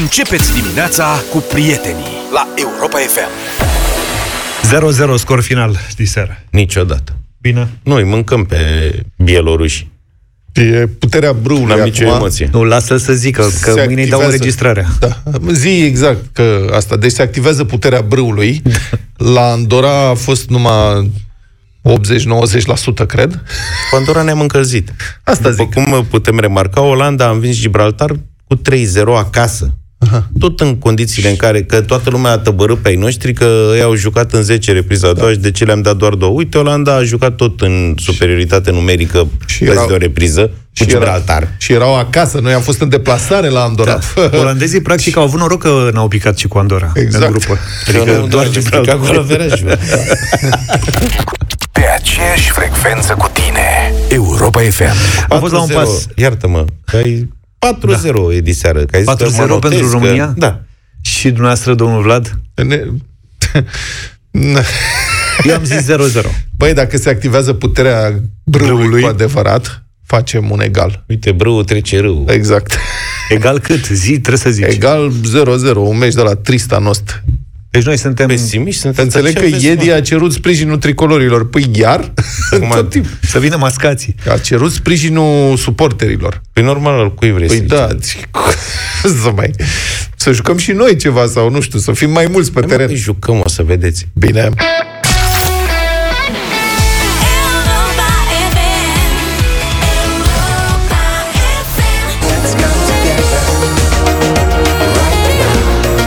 Începeți dimineața cu prietenii la Europa FM. 0-0 scor final diseară. Niciodată. Bine. Noi mâncăm pe bieloruși. E puterea brâului N-am nicio acum. emoție. Nu, lasă să zică, că Se mâine îi dau activează. înregistrarea. Da. Zi exact că asta. Deci se activează puterea brâului. La Andorra a fost numai 80-90%, cred. Cu Andorra ne-am încălzit. Asta După zic. cum putem remarca, Olanda a învins Gibraltar cu 3-0 acasă. Aha. Tot în condițiile în care că toată lumea a tăbărât pe ai noștri, că ei au jucat în 10 reprize a doua și de ce le-am dat doar două. Uite, Olanda a jucat tot în superioritate numerică Și și erau- erau, de o repriză cu Și, Gibraltar. era, și erau acasă. Noi am fost în deplasare la Andorra. Da. Olandezii, practic, au avut noroc că n-au picat și cu Andorra Exact. în grupă. Adică Adică nu, doar doar Gibraltar. acolo verajul. Pe aceeași frecvență cu tine. Europa FM. Am fost la un 4-0. pas. Iartă-mă, că ai 4-0 e diseară. Că ai zis că 4-0 mă notez, pentru că- România? Da. Și dumneavoastră, domnul Vlad? Ne... Eu am zis 0-0. Băi, dacă se activează puterea brâului, Brâului. cu adevărat, facem un egal. Uite, brâul trece râul. Exact. Egal cât? Zi, trebuie să zici. Egal 0-0, un meci de la Trista Nost. Deci noi suntem... Pesimiști sunteți Înțeleg că așa, vezi, Iedi mă. a cerut sprijinul tricolorilor. Păi iar? Acum- Tot timp. Să vină mascații. A cerut sprijinul suporterilor. Păi normal, al cui vrei Păi să da, zici? să mai... Să jucăm și noi ceva sau nu știu, să fim mai mulți pe Hai, mă, teren. Păi jucăm, o să vedeți. Bine.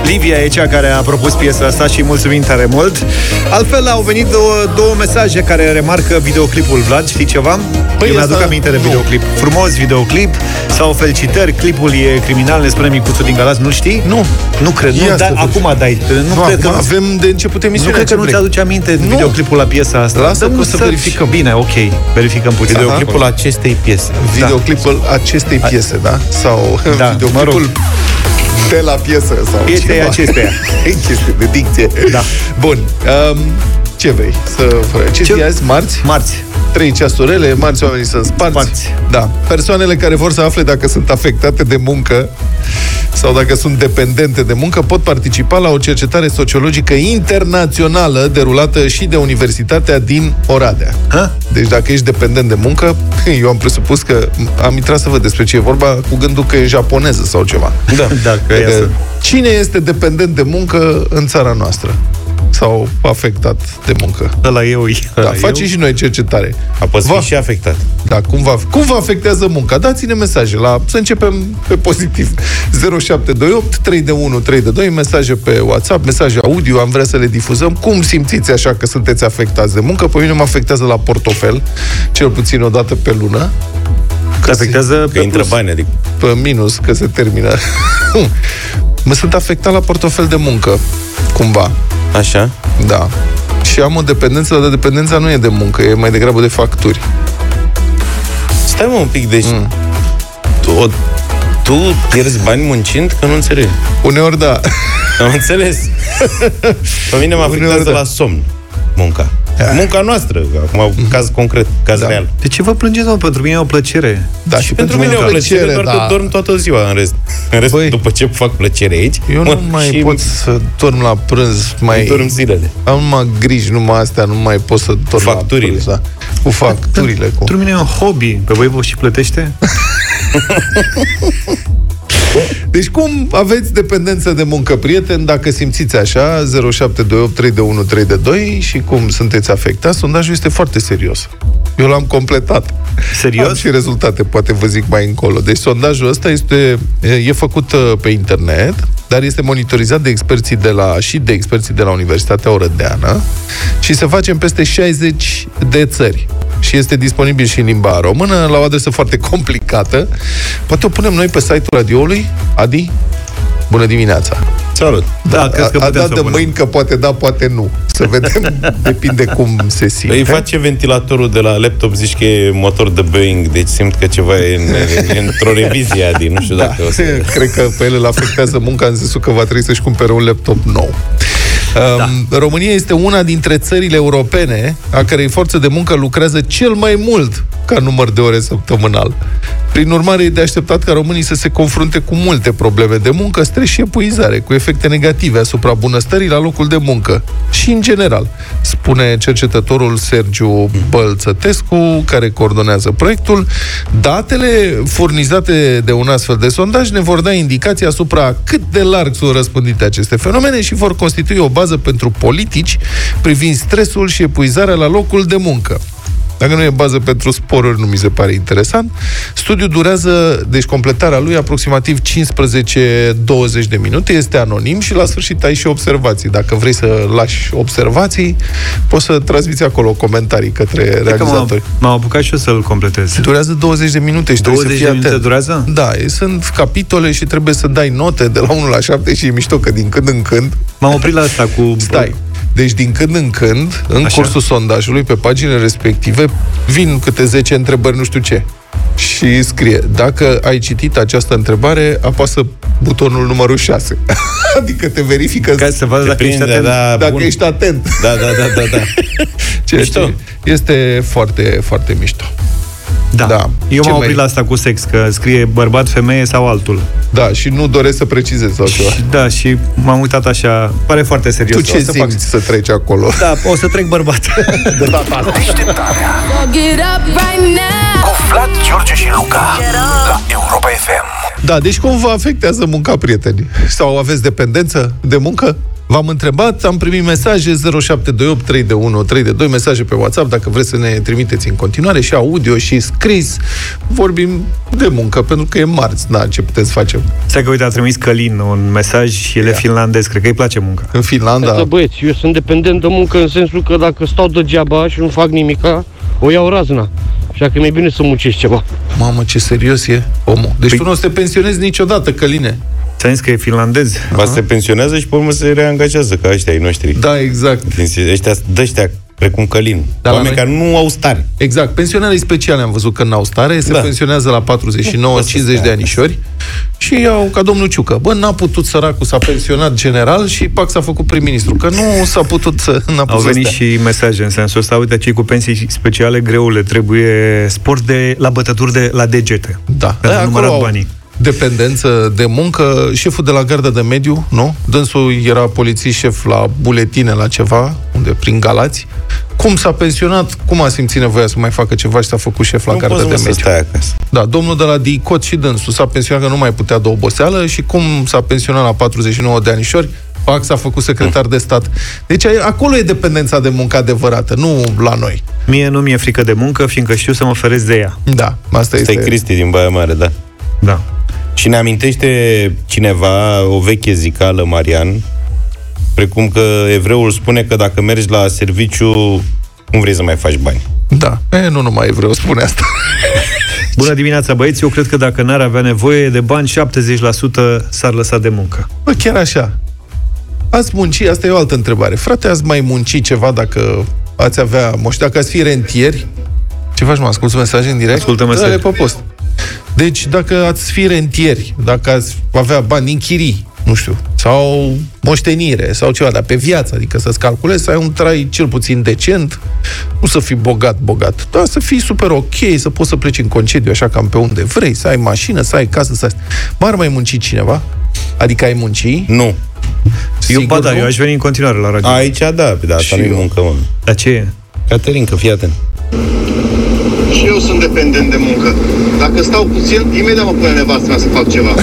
Livia e cea care a propus piesa asta și mulțumim tare mult. Altfel au venit două, două mesaje care remarcă videoclipul Vlad, știi ceva? Păi Eu mi-aduc ăsta- aminte de nu. videoclip. Frumos videoclip sau felicitări, clipul e criminal, ne spune Micuțu din Galați, nu știi? Nu. Nu cred, nu, Ia da, să vezi. acum dai. Nu, Nu, cred că acum nu, avem de început nu emisiunea. cred că ce nu vrei. ți-aduce aminte de Nu. videoclipul la piesa asta. Lasă Dă că un o să search. verificăm. Bine, ok. Verificăm puțin. Videoclipul acestei piese. Videoclipul acestei piese, da? Sau Da, videoclipul mă rog. De la piesă sau Piesei ceva. acesteia. Chestie de dicție. Da. Bun. Um, ce vrei? Să... Ce, Ce- zi e azi? Marți? Marți. Trei ceasurele, marți oamenii sunt sparți. Sparți. Da. Persoanele care vor să afle dacă sunt afectate de muncă sau dacă sunt dependente de muncă pot participa la o cercetare sociologică internațională derulată și de Universitatea din Oradea. Ha? Deci dacă ești dependent de muncă, eu am presupus că am intrat să văd despre ce e vorba cu gândul că e japoneză sau ceva. Da. Dacă e Că să... Cine este dependent de muncă în țara noastră? Sau afectat de muncă? Ăla eu. Da, ăla eu. facem și noi cercetare. A poți Va- fi și afectat. Da, cum vă, cum vă afectează munca? Dați-ne mesaje la... Să începem pe pozitiv. 0728 3 de 1 3 de 2, mesaje pe WhatsApp, mesaje audio, am vrea să le difuzăm. Cum simțiți așa că sunteți afectați de muncă? Pe mine mă afectează la portofel, cel puțin o dată pe lună. Te afectează Că pe intră plus. bani, adică Pe minus, că se termină. mă sunt afectat la portofel de muncă, cumva. Așa. Da. Și am o dependență, dar dependența nu e de muncă, e mai degrabă de facturi. Stai mă un pic, deci mm. tu, o, tu pierzi bani muncind? Că nu înțeleg. Uneori da. Am înțeles. Pe mine mă afectează Uneori, da. la somn munca. Munca noastră, acum caz concret, caz Da. real. De ce vă plângeți, mă? Pentru mine e o plăcere. Da, și Pentru mine e o plăcere, doar da. că dorm toată ziua în rest. În rest, Băi, după ce fac plăcere aici, Eu mă, nu mai și pot să dorm la prânz, mai... dorm zilele. Am numai griji, numai astea, nu mai pot să dorm Facturile. la prânz. Da. Cu facturile. Cu... Pentru mine e un hobby. Pe voi vă și plătește? Deci cum aveți dependență de muncă, prieten, dacă simțiți așa, 0728 3 de 1 3 de 2 și cum sunteți afectați, sondajul este foarte serios. Eu l-am completat. Serios? Am și rezultate, poate vă zic mai încolo. Deci sondajul ăsta este, e făcut uh, pe internet, dar este monitorizat de experții de la, și de experții de la Universitatea Orădeană și se face în peste 60 de țări. Și este disponibil și în limba română, la o adresă foarte complicată. Poate o punem noi pe site-ul radioului? Adi? Bună dimineața! Salut! Da, crezi că a, a putem dat să de punem. mâini că poate da, poate nu. Să vedem, depinde cum se simte. Îi face ventilatorul de la laptop, zici că e motor de Boeing, deci simt că ceva e, în, e într-o revizie, Adi, nu știu Da, dacă o să... cred că pe el îl afectează munca în sensul că va trebui să-și cumpere un laptop nou. Da. România este una dintre țările europene a cărei forță de muncă lucrează cel mai mult ca număr de ore săptămânal. Prin urmare, e de așteptat ca românii să se confrunte cu multe probleme de muncă, stres și epuizare, cu efecte negative asupra bunăstării la locul de muncă și în general, spune cercetătorul Sergiu Bălțătescu, care coordonează proiectul. Datele furnizate de un astfel de sondaj ne vor da indicații asupra cât de larg sunt răspândite aceste fenomene și vor constitui o bază pentru politici privind stresul și epuizarea la locul de muncă. Dacă nu e bază pentru sporuri, nu mi se pare interesant. Studiul durează, deci completarea lui, aproximativ 15-20 de minute. Este anonim și la sfârșit ai și observații. Dacă vrei să lași observații, poți să transmiți acolo comentarii către Cred că realizatori. m-am, m-am apucat și eu să-l completez. Durează 20 de minute și trebuie 20 să de fii minute atent. durează? Da, e- sunt capitole și trebuie să dai note de la 1 la 7 și e mișto că din când în când M-am oprit la asta cu... Stai. Deci din când în când, în Așa. Așa. cursul sondajului, pe paginile respective, vin câte 10 întrebări, nu știu ce. Și scrie, dacă ai citit această întrebare, apasă butonul numărul 6. adică te verifică Ca să vadă Te dacă ești prinde, atent. da, dacă bun. ești atent. Da, da, da, da, da. Ceea Mișto. ce este foarte, foarte mișto. Da. Da. Eu Ce m-am mai- oprit la asta cu sex, că scrie bărbat, femeie sau altul. Da, și nu doresc să precizez sau ceva. Și da, și m-am uitat așa, pare foarte serios. Tu ce O să fac- simți să treci acolo? Da, o să trec bărbat. Deșteptarea So get up right now. cu Vlad, George și Luca la Europa FM. Da, deci cum vă afectează munca prieteni? Sau aveți dependență de muncă? V-am întrebat, am primit mesaje 0728 321 322 mesaje pe WhatsApp, dacă vreți să ne trimiteți în continuare și audio și scris. Vorbim de muncă, pentru că e marți, da, ce puteți face? Stai că uite, a trimis Călin un mesaj și el e finlandez, cred că îi place munca. În Finlanda, Da, băieți, eu sunt dependent de muncă în sensul că dacă stau degeaba și nu fac nimica, o iau razna. Așa că mi-e bine să muncești ceva. mamă, ce serios e omul. Deci Păi- tu nu o să te pensionezi niciodată, Căline. Ți-am zis că e finlandez? Ba se pensionează și pe urmă se reangajează ca ăștia ai noștri. Da, exact. Din ăștia, dăștia, precum Călin. Dar la Oameni noi- care nu au stare. Exact. Pensionarii speciale am văzut că n-au stare, se Da. pensionează la 49-50 de stea. anișori și iau ca domnul Ciucă. Bă, n-a putut săracul, s-a pensionat general și pac s-a făcut prim-ministru, că nu s-a putut să... N-a Au putut să venit stea. și mesaje în sensul ăsta. Uite, cei cu pensii speciale greu le trebuie sport de, la bătături de la degete. Da. Pentru Aia, numărat acolo au banii. Dependență de muncă, șeful de la garda de mediu, nu? Dânsul era polițist șef la buletine, la ceva, unde prin Galați. Cum s-a pensionat, cum a simțit nevoia să mai facă ceva și s-a făcut șef la nu garda poți de mă, să mediu? stai acasă. Da, domnul de la DICOT și dânsul s-a pensionat că nu mai putea de oboseală și cum s-a pensionat la 49 de anișori, pac s-a făcut secretar de stat. Deci ai- acolo e dependența de muncă adevărată, nu la noi. Mie nu mi-e frică de muncă, fiindcă știu să mă feresc de ea. Da, asta Stai este... Cristi din Baia Mare, da. Da. Și ne amintește cineva o veche zicală, Marian, precum că evreul spune că dacă mergi la serviciu, cum vrei să mai faci bani. Da, e, nu numai vreau spune asta. Bună dimineața, băieți. Eu cred că dacă n-ar avea nevoie de bani, 70% s-ar lăsa de muncă. Bă, chiar așa. Ați munci, asta e o altă întrebare. Frate, ați mai munci ceva dacă ați avea, moș, dacă ați fi rentieri? Ce faci, mă, asculți mesaje în direct? Ascultăm mesaje. Dă-le pe post. Deci, dacă ați fi rentieri, dacă ați avea bani din chirii, nu știu, sau moștenire, sau ceva, dar pe viață, adică să-ți calculezi, să ai un trai cel puțin decent, nu să fii bogat, bogat, dar să fii super ok, să poți să pleci în concediu așa cam pe unde vrei, să ai mașină, să ai casă, să ai... Mai ar mai munci cineva? Adică ai munci? Nu. Eu, Sigur ba da, nu? eu aș veni în continuare la radio. Aici, da, pe da, asta Și nu e eu. muncă, mă. Dar ce e? Caterinca, fii atent. Și eu sunt dependent de muncă. Dacă stau puțin, imediat mă pune nevastă mea să fac ceva.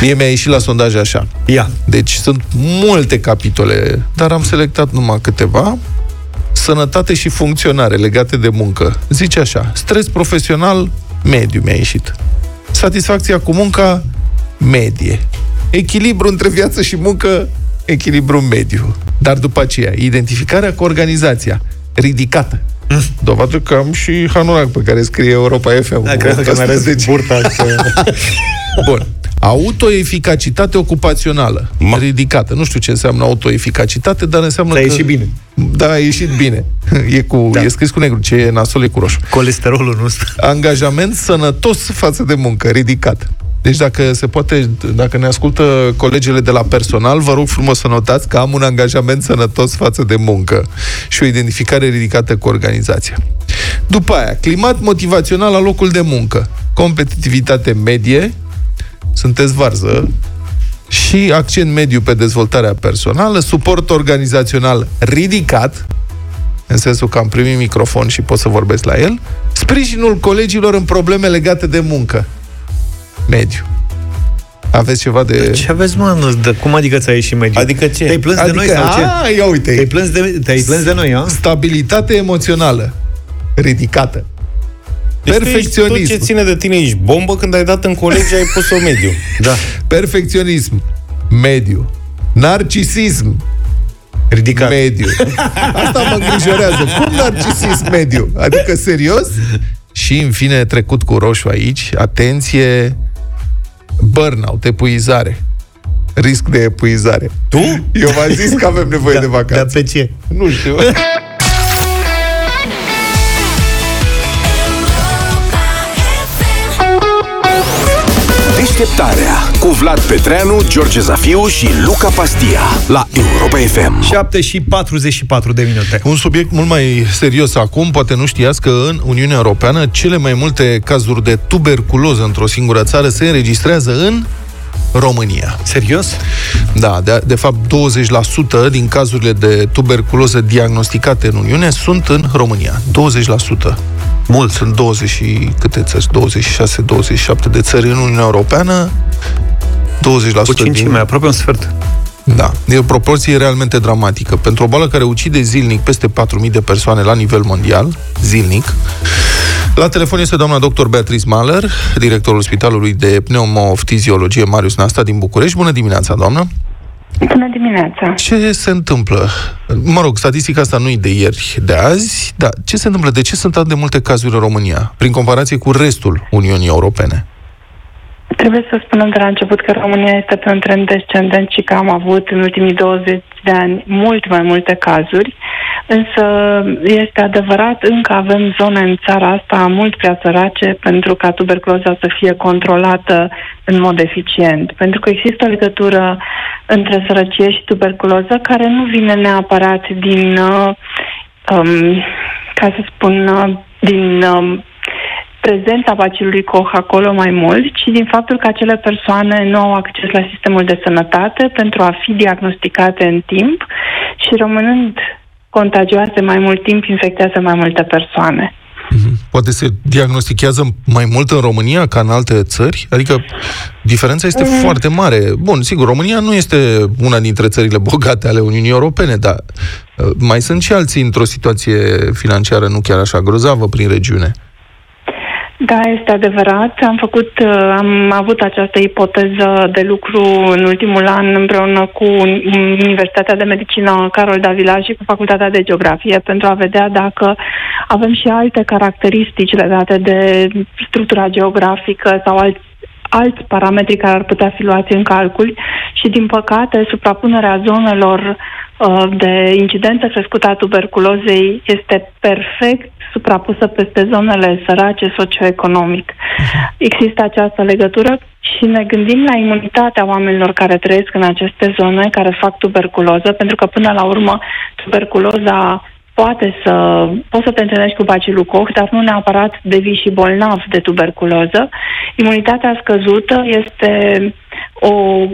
Mie mi-a ieșit la sondaj așa. Ia. Deci sunt multe capitole, dar am selectat numai câteva. Sănătate și funcționare legate de muncă. Zice așa, stres profesional, mediu mi-a ieșit. Satisfacția cu munca, medie. Echilibru între viață și muncă, echilibru mediu. Dar după aceea, identificarea cu organizația, ridicată. Dovadă că am și Hanorac pe care scrie Europa FM. Da, cred că mi-a ales Deci- burta să... Bun. Autoeficacitate ocupațională. Ma. Ridicată. Nu știu ce înseamnă autoeficacitate, dar înseamnă Ți-a că... ieșit bine. Da, a ieșit bine. E, cu, da. e scris cu negru. Ce e nasol e cu roșu. Colesterolul nostru. Angajament sănătos față de muncă. Ridicat. Deci dacă se poate, dacă ne ascultă colegele de la personal, vă rog frumos să notați că am un angajament sănătos față de muncă și o identificare ridicată cu organizația. După aia, climat motivațional la locul de muncă, competitivitate medie, sunteți varză, și accent mediu pe dezvoltarea personală, suport organizațional ridicat, în sensul că am primit microfon și pot să vorbesc la el, sprijinul colegilor în probleme legate de muncă, mediu. Aveți ceva de... Ce aveți, mă? Nu, de, cum adică ți-ai ieșit mediu? Adică ce? Te-ai plâns Adică, de noi sau ce? a, ia uite. Te-ai plâns de, te-ai plâns de noi, a? Stabilitate emoțională ridicată. Deci tu Perfecționism. ești, tot ce ține de tine ești bombă, când ai dat în colegi ai pus-o mediu. Da. Perfecționism. Mediu. Narcisism. Ridicat. Mediu. Asta mă îngrijorează. Cum narcisism mediu? Adică serios? Și, în fine, trecut cu roșu aici, atenție, burnout, epuizare. Risc de epuizare. Tu? Eu v-am zis că avem nevoie de Dar vacanță. pe ce? Nu știu. Deșteptarea cu Vlad Petreanu, George Zafiu și Luca Pastia la Europa FM. 7 și 44 de minute. Un subiect mult mai serios acum, poate nu știați că în Uniunea Europeană cele mai multe cazuri de tuberculoză într-o singură țară se înregistrează în România. Serios? Da, de, de fapt 20% din cazurile de tuberculoză diagnosticate în Uniune sunt în România. 20%. Mult, sunt 20 și câte țări? 26, 27 de țări în Uniunea Europeană. 20% Cu cincime, aproape un sfert. da, e o proporție realmente dramatică. Pentru o boală care ucide zilnic peste 4.000 de persoane la nivel mondial, zilnic, la telefon este doamna dr. Beatrice Mahler, directorul Spitalului de Pneumoftiziologie Marius Nasta din București. Bună dimineața, doamnă! Bună dimineața! Ce se întâmplă? Mă rog, statistica asta nu e de ieri, de azi, dar ce se întâmplă? De ce sunt atât de multe cazuri în România, prin comparație cu restul Uniunii Europene? Trebuie să spunem de la început că România este pe un trend descendent și că am avut în ultimii 20 de ani mult mai multe cazuri, însă este adevărat, încă avem zone în țara asta mult prea sărace pentru ca tuberculoza să fie controlată în mod eficient. Pentru că există o legătură între sărăcie și tuberculoză care nu vine neapărat din, uh, um, ca să spun, uh, din um, prezența bacilului Koch acolo mai mult, ci din faptul că acele persoane nu au acces la sistemul de sănătate pentru a fi diagnosticate în timp și rămânând contagioase mai mult timp, infectează mai multe persoane. Poate se diagnostichează mai mult în România ca în alte țări? Adică diferența este Mm. foarte mare. Bun, sigur, România nu este una dintre țările bogate ale Uniunii Europene, dar uh, mai sunt și alții într-o situație financiară nu chiar așa grozavă prin regiune. Da, este adevărat. Am făcut, uh, am avut această ipoteză de lucru în ultimul an împreună cu Universitatea de Medicină Carol Davila și cu Facultatea de Geografie pentru a vedea dacă avem și alte caracteristici legate de structura geografică sau alți alți parametri care ar putea fi luați în calcul și, din păcate, suprapunerea zonelor uh, de incidență crescută a tuberculozei este perfect suprapusă peste zonele sărace socioeconomic. Există această legătură și ne gândim la imunitatea oamenilor care trăiesc în aceste zone, care fac tuberculoză, pentru că, până la urmă, tuberculoza poate să, poți să te întâlnești cu bacilul Koch, dar nu neapărat devii și bolnav de tuberculoză. Imunitatea scăzută este o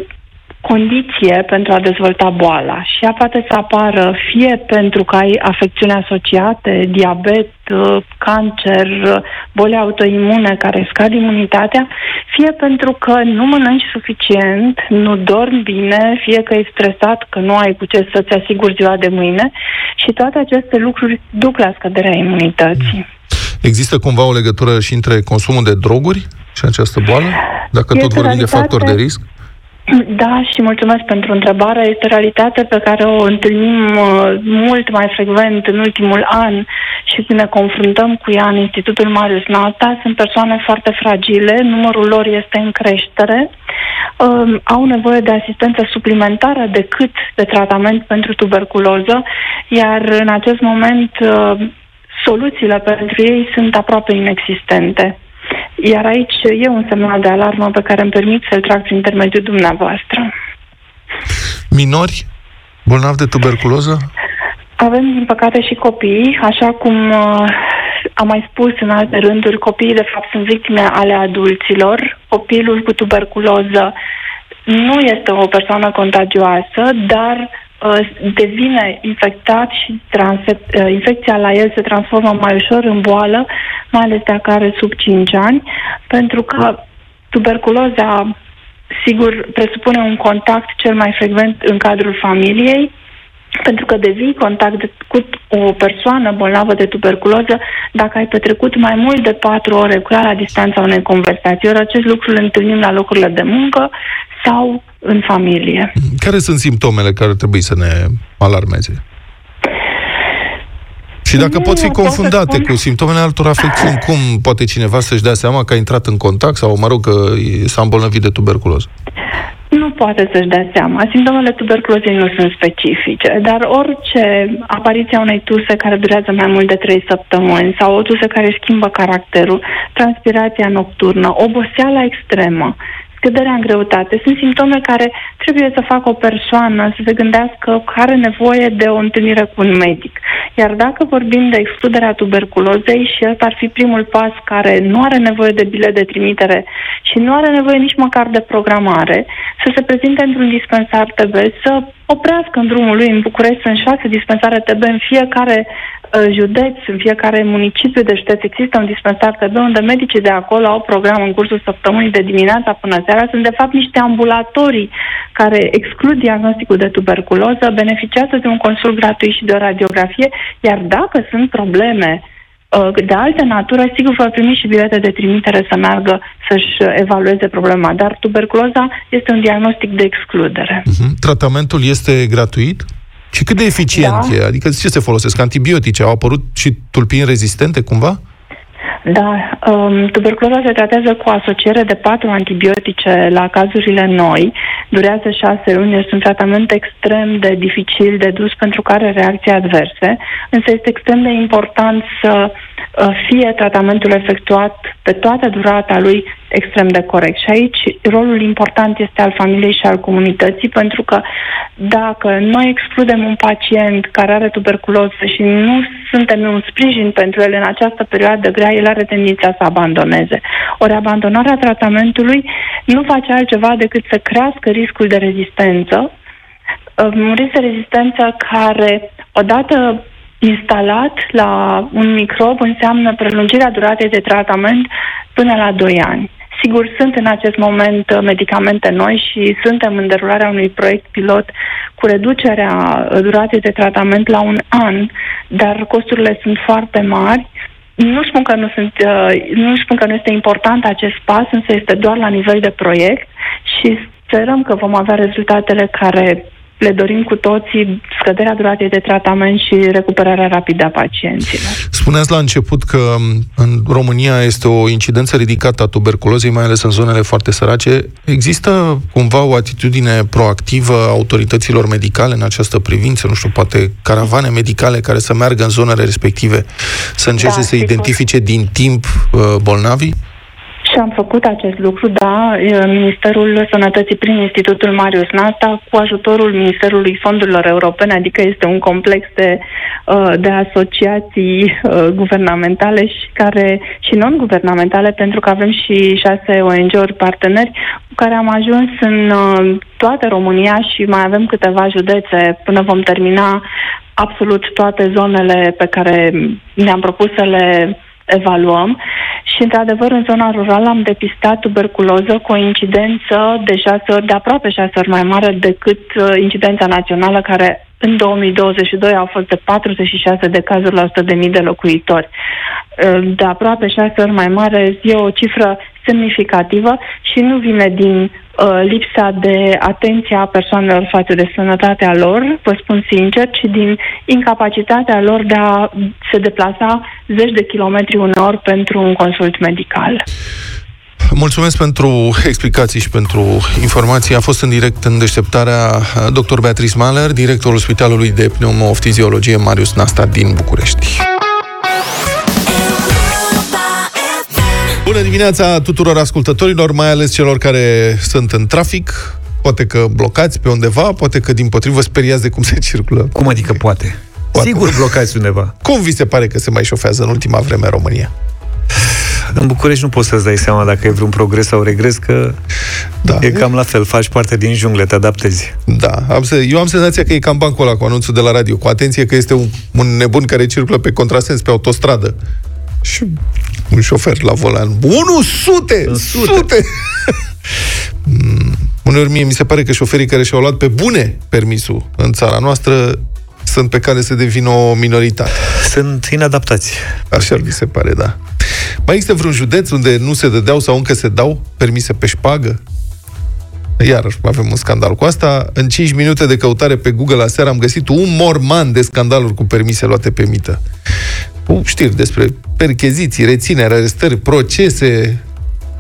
condiție pentru a dezvolta boala și ea poate să apară fie pentru că ai afecțiuni asociate, diabet, uh, cancer, uh, boli autoimune care scad imunitatea, fie pentru că nu mănânci suficient, nu dormi bine, fie că ești stresat, că nu ai cu ce să-ți asiguri ziua de mâine și toate aceste lucruri duc la scăderea imunității. Există cumva o legătură și între consumul de droguri și această boală? Dacă tot Este vorbim de realitate. factori de risc? Da, și mulțumesc pentru întrebare. Este o realitate pe care o întâlnim uh, mult mai frecvent în ultimul an și când ne confruntăm cu ea în Institutul Marius Nata. Sunt persoane foarte fragile, numărul lor este în creștere, uh, au nevoie de asistență suplimentară decât de tratament pentru tuberculoză, iar în acest moment uh, soluțiile pentru ei sunt aproape inexistente. Iar aici e un semnal de alarmă pe care îmi permit să-l trag prin intermediul dumneavoastră. Minori bolnavi de tuberculoză? Avem, din păcate, și copii, așa cum uh, am mai spus în alte rânduri, copiii, de fapt, sunt victime ale adulților. Copilul cu tuberculoză nu este o persoană contagioasă, dar uh, devine infectat și transe- uh, infecția la el se transformă mai ușor în boală, mai ales dacă are sub 5 ani, pentru că tuberculoza, sigur, presupune un contact cel mai frecvent în cadrul familiei, pentru că devii contact de, cu o persoană bolnavă de tuberculoză dacă ai petrecut mai mult de patru ore cu ea la distanța unei conversații. Ori acest lucru îl întâlnim la locurile de muncă sau în familie. Care sunt simptomele care trebuie să ne alarmeze? Și dacă Nu, pot fi pot să confundate spun- cu simptomele altor afecțiuni, cum poate cineva să-și dea seama că a intrat în contact sau, mă rog, că e- s-a îmbolnăvit de tuberculoză? Nu poate să-și dea seama. Simptomele tuberculozei nu sunt specifice, dar orice apariția unei tuse care durează mai mult de 3 săptămâni sau o tuse care își schimbă caracterul, transpirația nocturnă, oboseala extremă, scăderea în greutate, sunt simptome care trebuie să facă o persoană să se gândească că are nevoie de o întâlnire cu un medic. Iar dacă vorbim de excluderea tuberculozei și ăsta ar fi primul pas care nu are nevoie de bilet de trimitere și nu are nevoie nici măcar de programare, să se prezinte într-un dispensar TB, să oprească în drumul lui în București, sunt șase dispensare TB în fiecare uh, județ, în fiecare municipiu de județ există un dispensar TB unde medicii de acolo au program în cursul săptămânii de dimineața până seara. Sunt de fapt niște ambulatorii care exclud diagnosticul de tuberculoză, beneficiază de un consult gratuit și de o radiografie, iar dacă sunt probleme uh, de altă natură, sigur vor primi și bilete de trimitere să meargă să-și uh, evalueze problema. Dar tuberculoza este un diagnostic de excludere. Mhm. Tratamentul este gratuit? Și cât de eficient Da. e? Adică ce se folosesc? Antibiotice? Au apărut și tulpini rezistente cumva? Da, um, tuberculoza se tratează cu o asociere de patru antibiotice la cazurile noi. Durează șase luni, este un tratament extrem de dificil de dus pentru că are reacții adverse, însă este extrem de important să uh, fie tratamentul efectuat pe toată durata lui extrem de corect. Și aici rolul important este al familiei și al comunității, pentru că dacă noi excludem un pacient care are tuberculoză și nu suntem un sprijin pentru el în această perioadă grea, el are tendința să abandoneze. Ori abandonarea tratamentului nu face altceva decât să crească riscul de rezistență, un risc de rezistență care, odată instalat la un microb, înseamnă prelungirea duratei de tratament până la 2 ani. Sigur, sunt în acest moment uh, medicamente noi și suntem în derularea unui proiect pilot cu reducerea uh, duratei de tratament la un an, dar costurile sunt foarte mari. Nu spun că nu, sunt, uh, nu spun că nu este important acest pas, însă este doar la nivel de proiect și sperăm că vom avea rezultatele care le dorim cu toții scăderea duratei de tratament și recuperarea rapidă a pacienților. Spuneați la început că în România este o incidență ridicată a tuberculozei, mai ales în zonele foarte sărace. Există cumva o atitudine proactivă a autorităților medicale în această privință? Nu știu, poate caravane medicale care să meargă în zonele respective, să încerce Da, să sigur. identifice din timp uh, bolnavii? Și am făcut acest lucru, da, e, Ministerul Sănătății prin Institutul Marius Nasta cu ajutorul Ministerului Fondurilor Europene, adică este un complex de, uh, de asociații uh, guvernamentale și care și non-guvernamentale, pentru că avem și șase ONG-uri parteneri cu care am ajuns în uh, toată România și mai avem câteva județe. Până vom termina absolut toate zonele pe care ne-am propus să le evaluăm și, într-adevăr, în zona rurală am depistat tuberculoză cu o incidență de șase ori, de aproape șase ori mai mare decât uh, incidența națională, care în 2022 au fost de 46 de cazuri la 100.000 de locuitori. Uh, De aproape șase ori mai mare e o cifră semnificativă și nu vine din uh, lipsa de atenție a persoanelor față de sănătatea lor, vă spun sincer, ci din incapacitatea lor de a se deplasa zeci de kilometri uneori pentru un consult medical. Mulțumesc pentru explicații și pentru informații. A fost în direct în deșteptarea uh, dr. Beatrice Mahler, directorul Spitalului de Pneumoftiziologie Marius Nasta din București. Bună dimineața tuturor ascultătorilor, mai ales celor care sunt în trafic, poate că blocați pe undeva, poate că din potrivă speriați de cum se circulă. Cum adică poate? Poate. Sigur blocați undeva. Cum vi se pare că se mai șofează în ultima vreme în România? În București nu poți să-ți dai seama dacă e vreun progres sau regres, că Da. e cam la fel, faci parte din jungle, te adaptezi. Da, am să, eu am senzația că e cam bancul ăla cu anunțul de la radio. Cu atenție că este un, un nebun care circulă pe contrasens, pe autostradă. Și un șofer la volan. 100! În sute. Sute! Mm, Uneori mie mi se pare că șoferii care și-au luat pe bune permisul în țara noastră sunt pe care să devină o minoritate. Sunt inadaptați. Așa mi se pare, da. Mai există vreun județ unde nu se dădeau sau încă se dau permise pe șpagă? Iar avem un scandal cu asta. În 5 minute de căutare pe Google aseară am găsit un morman de scandaluri cu permise luate pe mită. Cu știri despre percheziții, rețineri, arestări, procese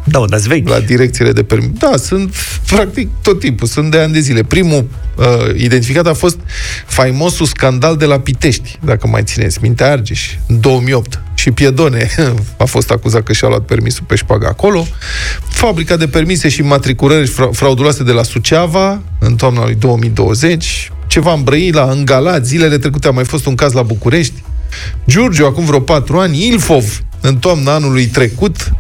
Da, mă, dar vechi. la direcțiile de permis. Da, sunt practic tot timpul, sunt de ani de zile. Primul uh, identificat a fost faimosul scandal de la Pitești, dacă mai țineți minte, Argeș, în 2008. Și Piedone a fost acuzat că și-a luat permisul pe șpagă acolo. Fabrica de permise și matriculări fra- frauduloase de la Suceava, în toamna lui 2020. Ceva în Brăila, în Galați, zilele trecute a mai fost un caz la București. Giurgiu, acum vreo patru ani, Ilfov, în toamna anului trecut,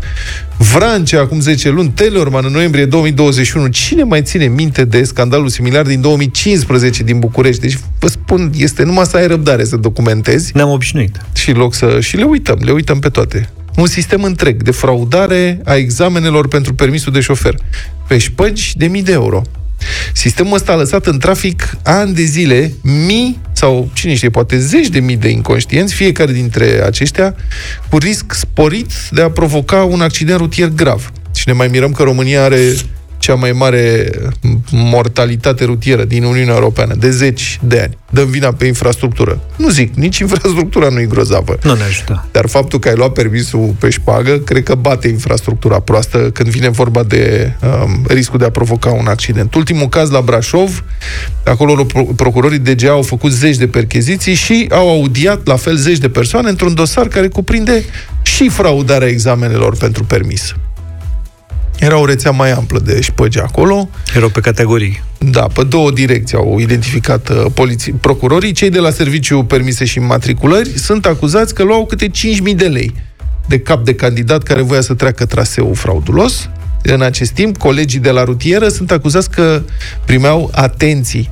Vrancea, acum 10 luni, Teleorman, în noiembrie 2021. Cine mai ține minte de scandalul similar din 2015 din București? Deci, vă spun, este numai să ai răbdare să documentezi Ne-am obișnuit. și loc să... Și le uităm, le uităm pe toate. Un sistem întreg de fraudare a examenelor pentru permisul de șofer. Pe șpăgi de mii de euro. Sistemul ăsta a lăsat în trafic ani de zile mii sau, cine știe, poate zeci de mii de inconștienți, fiecare dintre aceștia cu risc sporit de a provoca un accident rutier grav. Și ne mai mirăm că România are cea mai mare mortalitate rutieră din Uniunea Europeană, de zeci de ani. Dăm vina pe infrastructură. Nu zic, nici infrastructura nu e grozavă. Nu ne ajută. Dar faptul că ai luat permisul pe șpagă, cred că bate infrastructura proastă când vine vorba de um, riscul de a provoca un accident. Ultimul caz la Brașov, acolo pro- procurorii DGA au făcut zeci de percheziții și au audiat la fel zeci de persoane într-un dosar care cuprinde și fraudarea examenelor pentru permis. Era o rețea mai amplă de șpăgi acolo. Erau pe categorii. Da, pe două direcții au identificat uh, poliții, procurorii. Cei de la Serviciu Permise și Matriculări sunt acuzați că luau câte 5.000 de lei de cap de candidat care voia să treacă traseul fraudulos. În acest timp, colegii de la rutieră sunt acuzați că primeau atenții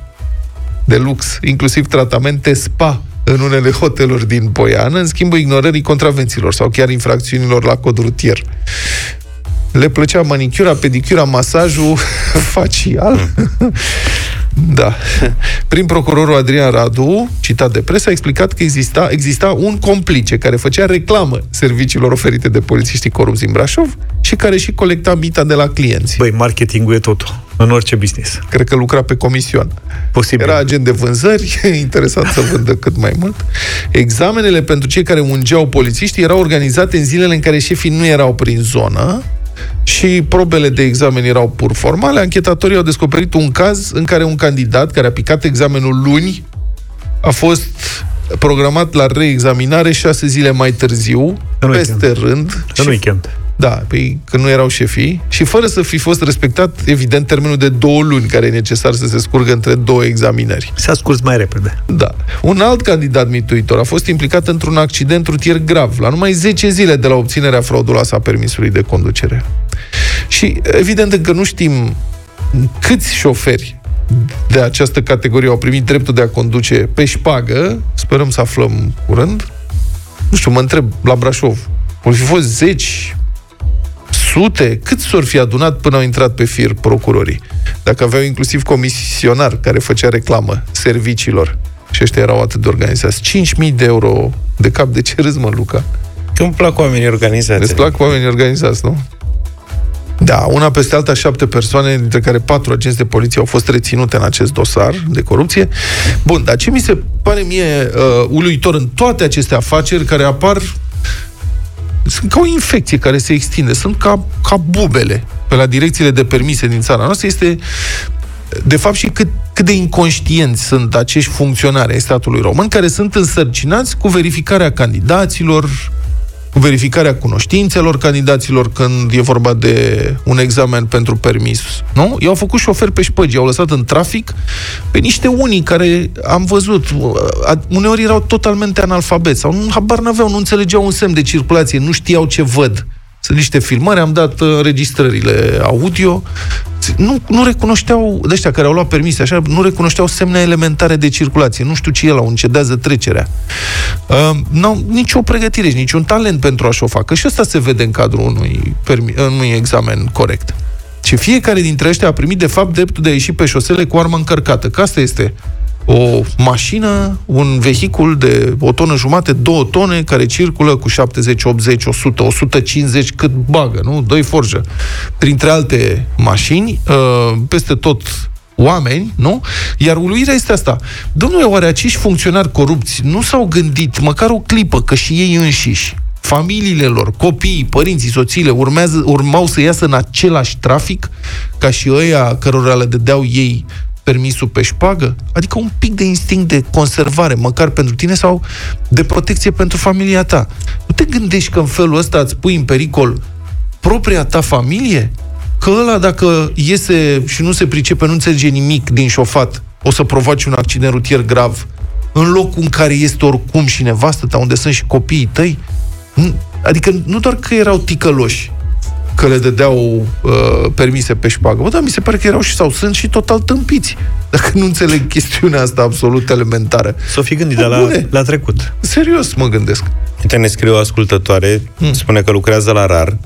de lux, inclusiv tratamente spa în unele hoteluri din Poiană, în schimbul ignorării contravențiilor sau chiar infracțiunilor la cod rutier. Le plăcea manicura, pedicura, masajul facial. Da. Prin procurorul Adrian Radu, citat de presă, a explicat că exista, exista un complice care făcea reclamă serviciilor oferite de polițiștii corupți din Brașov și care și colecta mita de la clienți. Băi, marketingul e totul. În orice business. Cred că lucra pe comision. Posibil. Era agent de vânzări, interesant să vândă cât mai mult. Examenele pentru cei care ungeau polițiști erau organizate în zilele în care șefii nu erau prin zonă și probele de examen erau pur formale. Anchetatorii au descoperit un caz în care un candidat care a picat examenul luni a fost programat la reexaminare șase zile mai târziu, În peste rând. În și weekend. Da, păi când nu erau șefii și fără să fi fost respectat, evident, termenul de două luni care e necesar să se scurgă între două examinări. S-a scurs mai repede. Da. Un alt candidat mituitor a fost implicat într-un accident rutier grav, la numai 10 zile de la obținerea frauduloasă a permisului de conducere. Și, evident, încă nu știm câți șoferi de această categorie au primit dreptul de a conduce pe șpagă, sperăm să aflăm curând. Nu știu, mă întreb, la Brașov, vor fi fost zeci, sute, cât s-or fi adunat până au intrat pe fir procurorii? Dacă aveau inclusiv comisionar care făcea reclamă serviciilor și ăștia erau atât de organizați. 5.000 de euro de cap de ce râzi, mă, Luca? Că îmi plac oamenii organizați. Îți plac oamenii organizați, nu? Da, una peste alta, șapte persoane, dintre care patru agenți de poliție au fost reținute în acest dosar de corupție. Bun, dar ce mi se pare mie uh, uluitor în toate aceste afaceri care apar sunt ca o infecție care se extinde, sunt ca, ca bubele pe la direcțiile de permise din țara noastră, este de fapt și cât, cât de inconștienți sunt acești funcționari ai statului român care sunt însărcinați cu verificarea candidaților, cu verificarea cunoștințelor candidaților când e vorba de un examen pentru permis. Nu? I-au făcut șofer pe șpăgi, i-au lăsat în trafic pe niște unii care am văzut, a- uneori erau totalmente analfabeți sau nu, habar n-aveau, nu înțelegeau un semn de circulație, nu știau ce văd. Sunt niște filmări, am dat uh, înregistrările audio. Nu, nu recunoșteau, de ăștia care au luat permise, așa, nu recunoșteau semne elementare de circulație. Nu știu ce e la un cedează trecerea. Uh, n-au nicio pregătire și niciun talent pentru a-și o facă. Și asta se vede în cadrul unui, permi- unui examen corect. Și fiecare dintre ăștia a primit, de fapt, dreptul de a ieși pe șosele cu armă încărcată. Că asta este o mașină, un vehicul de o tonă jumate, două tone, care circulă cu 70, 80, 100, 150, cât bagă, nu? Doi forjă. Printre alte mașini, uh, peste tot oameni, nu? Iar uluirea este asta. Domnule, oare acești funcționari corupți nu s-au gândit măcar o clipă că și ei înșiși familiile lor, copiii, părinții, soțiile urmează, urmau să iasă în același trafic ca și ăia cărora le dădeau ei permisul pe șpagă? Adică un pic de instinct de conservare, măcar pentru tine, sau de protecție pentru familia ta. Nu te gândești că în felul ăsta îți pui în pericol propria ta familie? Că ăla, dacă iese și nu se pricepe, nu înțelege nimic din șofat, o să provoace un accident rutier grav, în locul în care este oricum și nevastă ta, unde sunt și copiii tăi? Nu- Adică nu doar că erau ticăloși, că le dădeau uh, permise pe șpagă. Bă, da, mi se pare că erau și sau sunt și total tâmpiți. Dacă nu înțeleg chestiunea asta absolut elementară. S-o fi gândit, Bă, dar la, bune. la trecut. Serios mă gândesc. Uite, ne scrie o ascultătoare, Hmm. spune că lucrează la RAR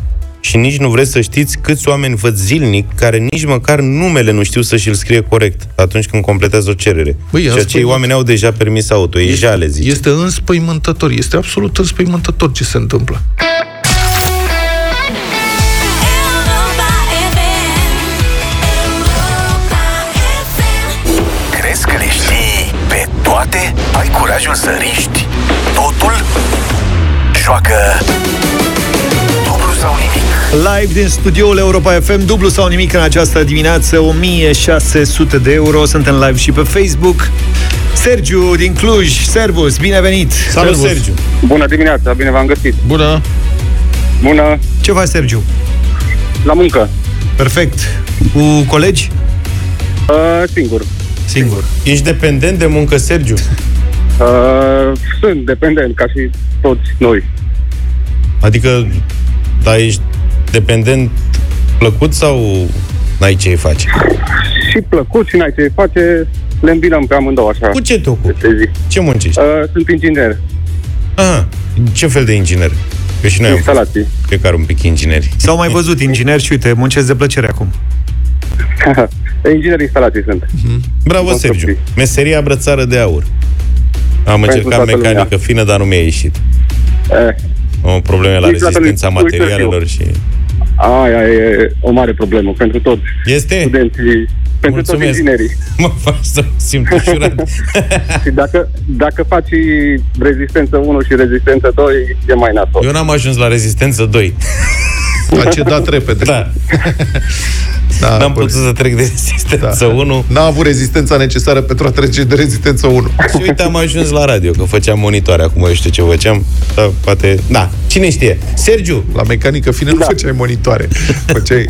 și nici nu vreți să știți câți oameni văd zilnic care nici măcar numele nu știu să și-l scrie corect atunci când completează o cerere. Băi, și asta acei e- oameni au deja permis auto, e jale, zice. Este înspăimântător, este absolut înspăimântător ce se întâmplă. Ai curajul să riști totul? Joacă dublu sau nimic. Live din studioul Europa FM, dublu sau nimic în această dimineață, 1600 de euro. Suntem live și pe Facebook. Sergiu din Cluj, servus, bine venit! Salut, Sergiu! Bună dimineața, bine v-am găsit. Bună! Bună, Ce faci, Sergiu? la muncă. Perfect. Cu colegi? Uh, singur. Singur. Ești dependent de muncă, Sergiu? Uh, sunt dependent, ca și toți noi. Adică, da, ești dependent plăcut sau n-ai ce face? Și plăcut și n-ai ce face, le îmbinăm pe amândouă așa. Cu ce te ocupi? Pe zi. Ce muncești? Uh, sunt inginer. Aha, ce fel de inginer? Că și noi am fost Instalații. fiecare un pic ingineri. S-au mai văzut ingineri și uite, muncesc de plăcere acum. inginer instalații sunt. Bravo, Construcții. Sergiu. Meseria brățară de aur. Am Pentru încercat toată mecanică lumea. fină, dar nu mi-a ieșit. Eh, O probleme la Nici la rezistența tău- uite, materialelor și... aia e o mare problemă pentru toți Este? studenții, pentru toți Mulțumesc. inginerii. Mă faci să mă simt ușurat. Și dacă, dacă faci rezistență 1 și rezistență 2, e mai nasol. Eu n-am ajuns la rezistență 2. A cedat repede. Da, da n-am bă, putut să trec de rezistență 1. N-a avut rezistența necesară pentru a trece de rezistență 1. Și uite, am ajuns la radio, că făceam monitoare. Acum eu știu ce făceam. Da, poate... Da, cine știe? Sergiu, La mecanică fină nu făceai monitoare. Făceai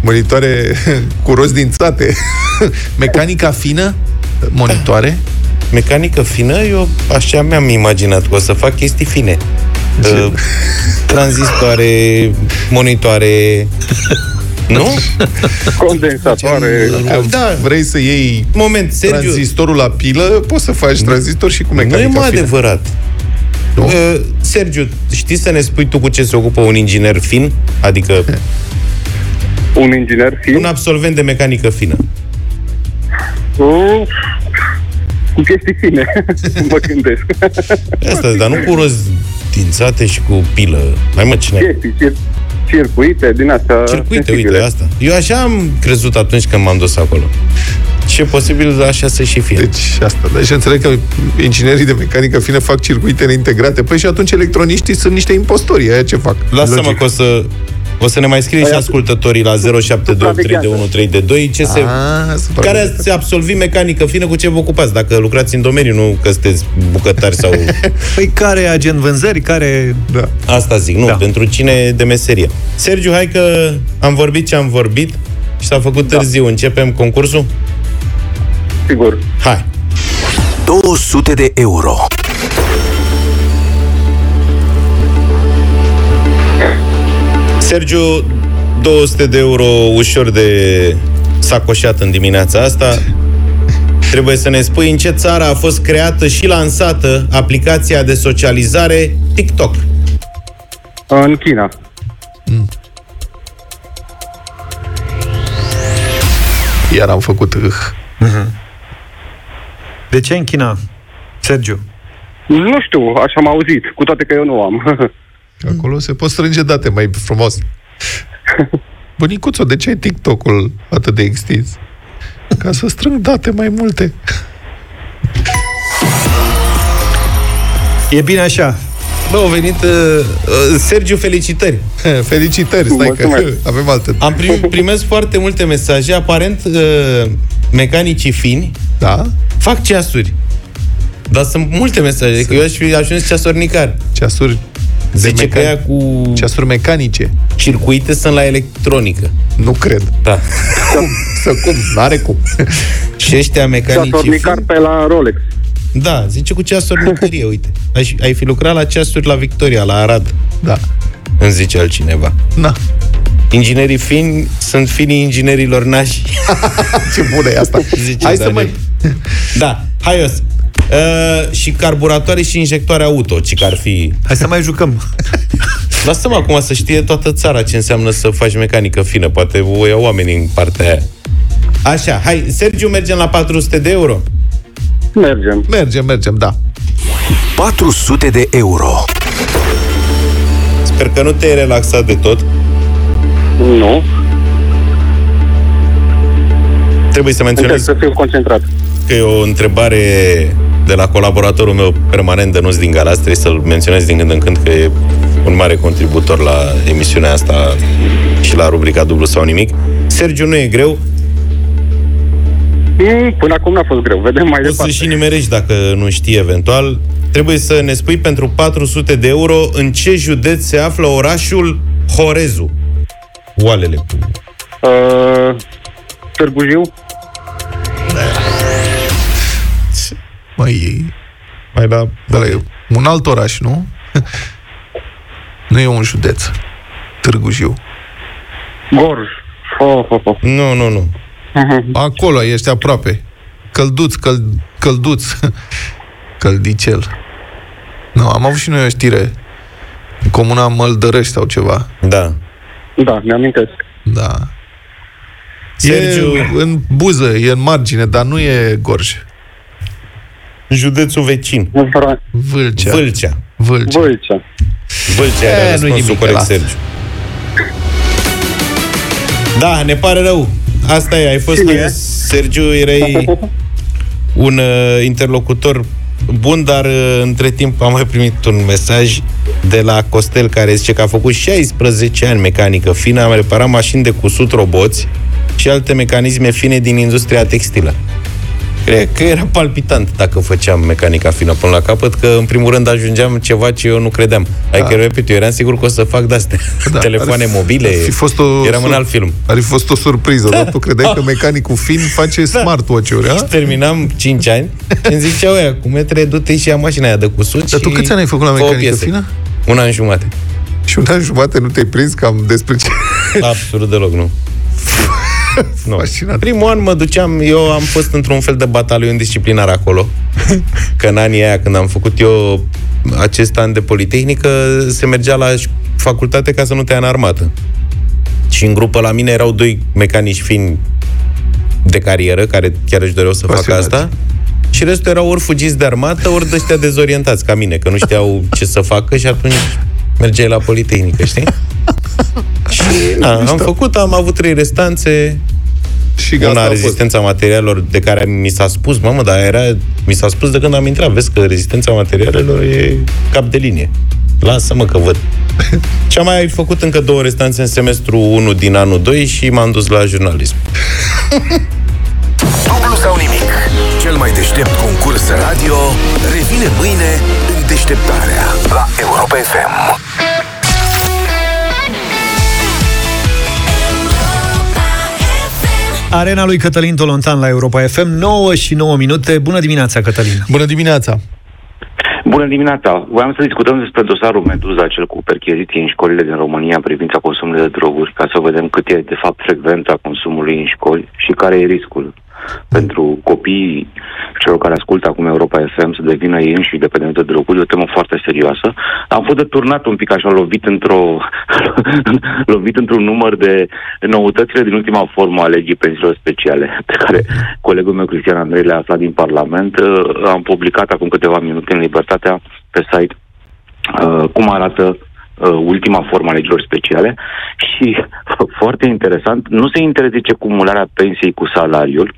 monitoare cu roți dințate. Mecanica fină, monitoare. mecanică fină, eu așa mi-am imaginat că o să fac chestii fine. Uh, tranzistoare, monitoare... Nu? Condensatoare. Da. Vrei să iei Moment, Sergiu, tranzistorul la pilă, poți să faci tranzistor și cu nu e mecanica mai fină. adevărat. Nu? Uh, Sergiu, știi să ne spui tu cu ce se ocupă un inginer fin? Adică Un inginer fin. un absolvent de mecanică fină. Cu, cu chestii fine, mă gândesc. Asta, dar nu cu roz dințate și cu pilă. Mai mă, cine? chestii, cir- circuite, din astea. Circuite, sensibile. uite, asta. Eu așa am crezut atunci când m-am dus acolo. Și e posibil așa să și fie. Deci asta, deci înțeleg că inginerii de mecanică fină fac circuite integrate. Păi și atunci electroniștii sunt niște impostori, aia ce fac? Lasă-mă Logic. că o să, O să ne mai scrie și Aia- ascultătorii la 07232132 ce se... Ah, super. Care ați absolvit mecanică fină, cu ce vă ocupați? Dacă lucrați în domeniu, nu că sunteți bucătari sau... Păi care e agent vânzări, care... Da. Asta zic, nu, Da. da. pentru cine e de meserie. Sergiu, hai că am vorbit ce am vorbit și s-a făcut târziu. Începem concursul? Sigur. Hai! 200 de euro. Sergiu, 200 de euro ușor de sacoșat în dimineața asta. Trebuie să ne spui în ce țară a fost creată și lansată aplicația de socializare TikTok. În China. Iar am făcut uh, De ce în China, Sergiu? Nu știu, așa am auzit, cu toate că eu nu am. Acolo se pot strânge date mai frumos. Bunicuțo, de ce ai TikTok-ul atât de extins? Ca să strâng date mai multe. E bine așa. Bă, au venit... Uh, uh, Sergiu, felicitări! Felicitări, stai Mulțumesc. că avem alte. Am primit, primesc foarte multe mesaje. Aparent, uh, mecanicii fini Da? fac ceasuri. Dar sunt multe mesaje, că eu aș fi ajuns ceasornicar. Ceasuri de Zice că mecanic- ea cu Ceasuri mecanice. circuite sunt la electronică. Nu cred. Da. Să cum? N-are cum. Și ăștia mecanicii Ceasornicar fini, pe la Rolex. Da, zice cu ceasornicărie, uite. Ai, ai fi lucrat la ceasuri la Victoria, la Arad, Da. îmi zice altcineva. Na. Inginerii fini sunt finii inginerilor nași. Ce bună e asta. Zice Hai să Daniel. mai... Da, hai os. Uh, și carburatoare și injectoare auto, ci că ar fi... Hai să mai jucăm. Lasă-mă acum să știe toată țara ce înseamnă să faci mecanică fină. Poate o iau oamenii în partea aia. Așa, hai, Sergiu, mergem la 400 de euro. Mergem. Mergem, mergem, da. 400 de euro. Sper că nu te-ai relaxat de tot. Nu. Trebuie să Încerc menționez să fiu concentrat. că e o întrebare de la colaboratorul meu permanent de nu din Galați, trebuie să-l menționez din când în când că e un mare contributor la emisiunea asta și la rubrica dublu sau nimic. Sergiu, nu e greu, Mm, Până acum n-a fost greu. Vedem mai o să departe. și nimerești dacă nu știi eventual. Trebuie să ne spui pentru 400 de euro în ce județ se află orașul Horezu. Oalele. Uh, Târgu Jiu? Măi, Mai la... de la un alt oraș, nu? nu e un județ. Târgu Jiu. Gorj. Oh, oh, oh. Nu, nu, nu. Acolo ești aproape. Călduț, căl, călduț. Căldicel. Nu, am avut și noi o știre. În comuna Măldărăști sau ceva. Da. Da, mi-amintesc. Da. Sergiu, E în buză, e în margine, dar nu e Gorj. Județul vecin. Vra- Vâlcea. Vâlcea. Vâlcea. Vâlcea. Vâlcea E, era nu-i răspunsul nimic, corect, lasă. Sergiu. Da, ne pare rău. Asta e, ai fost Cine tu, e? Sergiu, erai un uh, interlocutor bun, dar uh, între timp am mai primit un mesaj de la Costel care zice că a făcut 16 ani mecanică fină, am reparat mașini de cusut roboți și alte mecanisme fine din industria textilă. Cred că era palpitant dacă făceam mecanica fină până la capăt, că în primul rând ajungeam ceva ce eu nu credeam. Adică, repet, eu eram sigur că o să fac de-astea. Da, Telefoane ar fi- mobile. ar fi fost o Eram în sur- alt film. Ar fi fost o surpriză, da. Tu credeai că mecanicul fin face smartwatch-uri, Și a? terminam 5 ani și îmi ziceau ăia, cu metre, du-te și ia mașina aia de cusut Dar și tu câți ani ai făcut la fă o mecanică piesă. fină? Un an jumate. Și un an jumate nu te-ai prins cam despre ce... Absolut deloc, nu. nu. Fascinant. Primul an mă duceam, eu am fost într-un fel de batalion disciplinar acolo, că în anii aia când am făcut eu acest an de politehnică, se mergea la ș- facultate ca să nu te ia în armată. Și în grupă la mine erau doi mecanici fini de carieră, care chiar își doreau să facă Pasionați. asta, și restul erau ori fugiți de armată, ori de ăștia dezorientați ca mine, că nu știau ce să facă și atunci mergeai la politehnică, știi? și na, am făcut, am avut trei restanțe, Și gata, a Una, fost. rezistența materialelor de care mi s-a spus, mamă, dar era, mi s-a spus de când am intrat, vezi că rezistența materialelor e cap de linie. Lasă-mă că văd. Și am mai făcut încă două restanțe în semestru 1 din anul 2 și m-am dus la jurnalism. Dublu sau nimic. Cel mai deștept concurs radio revine mâine în deșteptarea la Europa FM. Arena lui Cătălin Tolontan la Europa FM, 9 și 9 minute. Bună dimineața, Cătălin! Bună dimineața! Bună dimineața! Voiam să discutăm despre dosarul Meduza, cel cu percheziții în școlile din România în privința consumului de droguri, ca să vedem cât e de fapt frecvența consumului în școli și care e riscul pentru copiii celor care ascultă acum Europa FM să devină ei înși dependenți de droguri. E o temă foarte serioasă. Am fost deturnat un pic așa, lovit într-o lovit într-un număr de noutățile din ultima formă a legii pensiilor speciale, pe care colegul meu Cristian Andrei le-a aflat din Parlament. Uh, Am publicat acum câteva minute în Libertatea pe site uh, cum arată uh, ultima formă a legilor speciale și foarte interesant, nu se interzice cumularea pensiei cu salariul,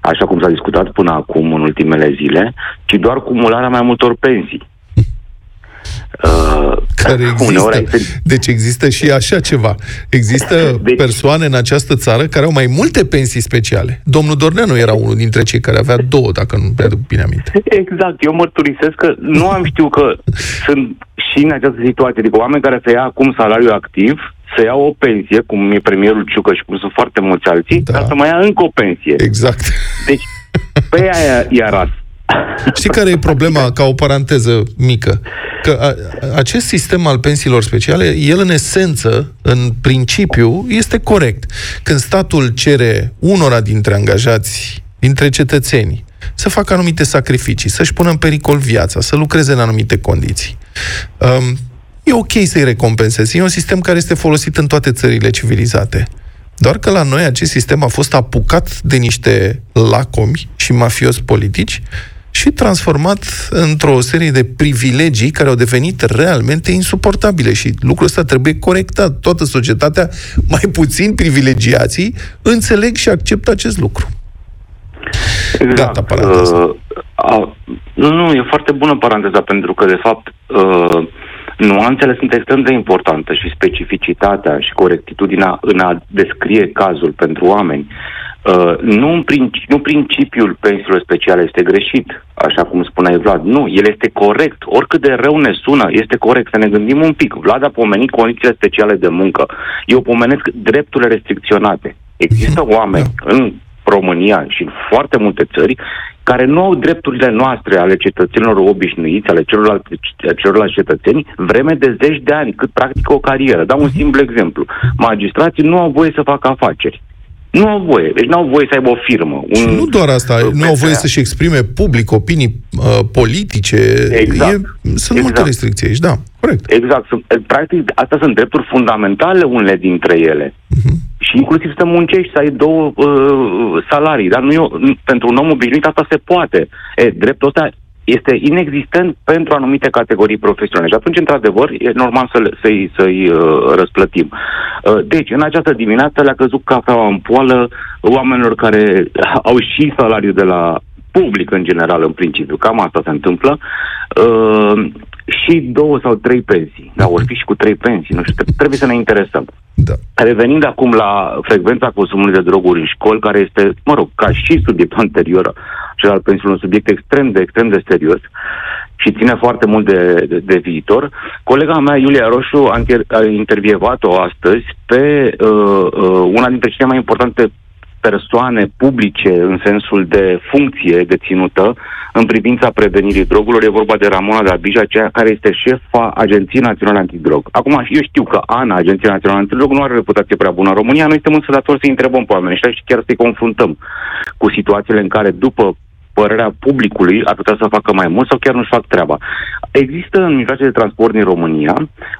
așa cum s-a discutat până acum în ultimele zile, ci doar cumularea mai multor pensii. Uh, Care uneori există. ai- Deci există și așa ceva. Există Deci- persoane în această țară care au mai multe pensii speciale. Domnul Dorneanu era unul dintre cei care avea două, dacă nu mi aduc bine aminte. Exact, eu mărturisesc că nu am știut că sunt și în această situație, adică oameni care să ia acum salariu activ, să ia o pensie, cum e premierul Ciucă și cum sunt foarte mulți alții, Da. dar să mai ia încă o pensie. Exact. Deci, pe aia e arat. Știi care e problema, ca o paranteză mică? Că a, acest sistem al pensiilor speciale, el în esență, în principiu, este corect. Când statul cere unora dintre angajați, dintre cetățeni, să facă anumite sacrificii, să-și pună în pericol viața, să lucreze în anumite condiții. Um, e ok să-i recompensezi. E un sistem care este folosit în toate țările civilizate. Doar că la noi acest sistem a fost apucat de niște lacomi și mafioți politici și transformat într-o serie de privilegii care au devenit realmente insuportabile și lucrul ăsta trebuie corectat. Toată societatea, mai puțin privilegiații, înțeleg și acceptă acest lucru. Gata, paranteză. Uh, a, nu, nu, e foarte bună paranteza, pentru că, de fapt, uh, nuanțele sunt extrem de importante și specificitatea și corectitudinea în a descrie cazul pentru oameni. Uh, nu, în princi- nu principiul pensiilor speciale este greșit, așa cum spunea Vlad. Nu, el este corect. Oricât de rău ne sună, este corect. Să ne gândim un pic. Vlad a pomenit condițiile speciale de muncă. Eu pomenesc drepturile restricționate. Există oameni în România și în foarte multe țări care nu au drepturile noastre ale cetățenilor obișnuiți, ale celorlalți, celorlalți cetățeni, vreme de zeci de ani, cât practică o carieră. Dau un simplu exemplu. Magistrații nu au voie să facă afaceri. Nu au voie. Deci nu au voie să aibă o firmă. Și Un, nu doar asta, uh, nu au voie PSA. să-și exprime public opinii uh, politice. Exact. E, sunt multe Exact. restricții aici, da, corect. Exact. Sunt, practic, astea sunt drepturi fundamentale, unele dintre ele. Și inclusiv să muncești, să ai două uh, salarii. Dar nu e, o- n- pentru un om obișnuit asta se poate. E, dreptul ăsta este inexistent pentru anumite categorii profesionale. Și atunci, într-adevăr, e normal să, le- să-i, să-i uh, răsplătim. Uh, deci, în această dimineață le-a căzut cafeaua în poală oamenilor care au și salariu de la public în general, în principiu. Cam asta se întâmplă. Uh, și două sau trei pensii. Da, ori fi și cu trei pensii. Nu știu, tre- trebuie să ne interesăm. Da. Revenind acum la frecvența consumului de droguri în școli, care este, mă rog, ca și subiectul anterior, cel al pensiilor, un subiect extrem de, extrem de serios și ține foarte mult de, de, de viitor. Colega mea, Iulia Roșu, a, inter- a intervievat-o astăzi pe uh, uh, una dintre cele mai importante persoane publice în sensul de funcție deținută în privința prevenirii drogurilor. E vorba de Ramona de Abija, cea care este șefa Agenției Naționale Antidrog. Acum, eu știu că ANA, Agenția Națională Antidrog, nu are reputație prea bună în România. Noi suntem însă datori să întrebăm pe oameni ăștia și chiar să-i confruntăm cu situațiile în care, după părerea publicului, ar putea să facă mai mult sau chiar nu-și fac treaba. Există în mijloace de transport din România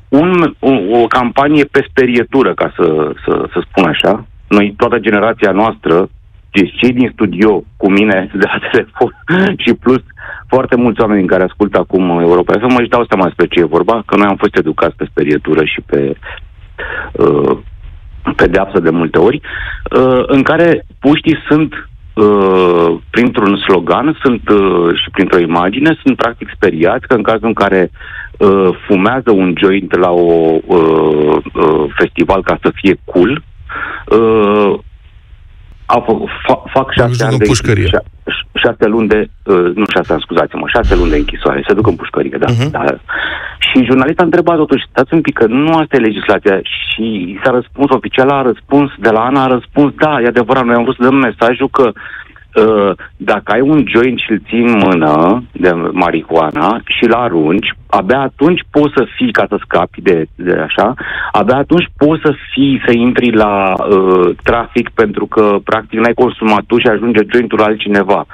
un, o, o campanie pe sperietură, ca să, să, să spun așa. Noi, toată generația noastră, deci cei din studio cu mine de la telefon. Și plus foarte mulți oameni care ascultă acum Europa FM mă dau seama despre ce e vorba, că noi am fost educați pe sperietură și pe uh, pedeapsă de multe ori, uh, în care puștii sunt uh, printr-un slogan sunt uh, și printr-o imagine, sunt practic speriați că în cazul în care uh, fumează un joint la o uh, uh, festival ca să fie cool, uh, a fă, fa, fac șase ani de pușcărie. șa- șase luni de, uh, nu șase ani, scuzați-mă, șase luni de închisoare, se duc în pușcărie, da. Mhm. da. Și jurnalista a întrebat totuși, stați un pic, că nu asta e legislația și i s-a răspuns, oficial a răspuns, de la Ana a răspuns, da, e adevărat, noi am vrut să dăm mesajul că uh, dacă ai un joint și îl ții în mână de marihuana și îl arunci, abia atunci poți să fii, ca să scapi de, de așa, abia atunci poți să fii, să intri la uh, trafic pentru că practic n-ai consumat tu și ajunge jointul la altcineva.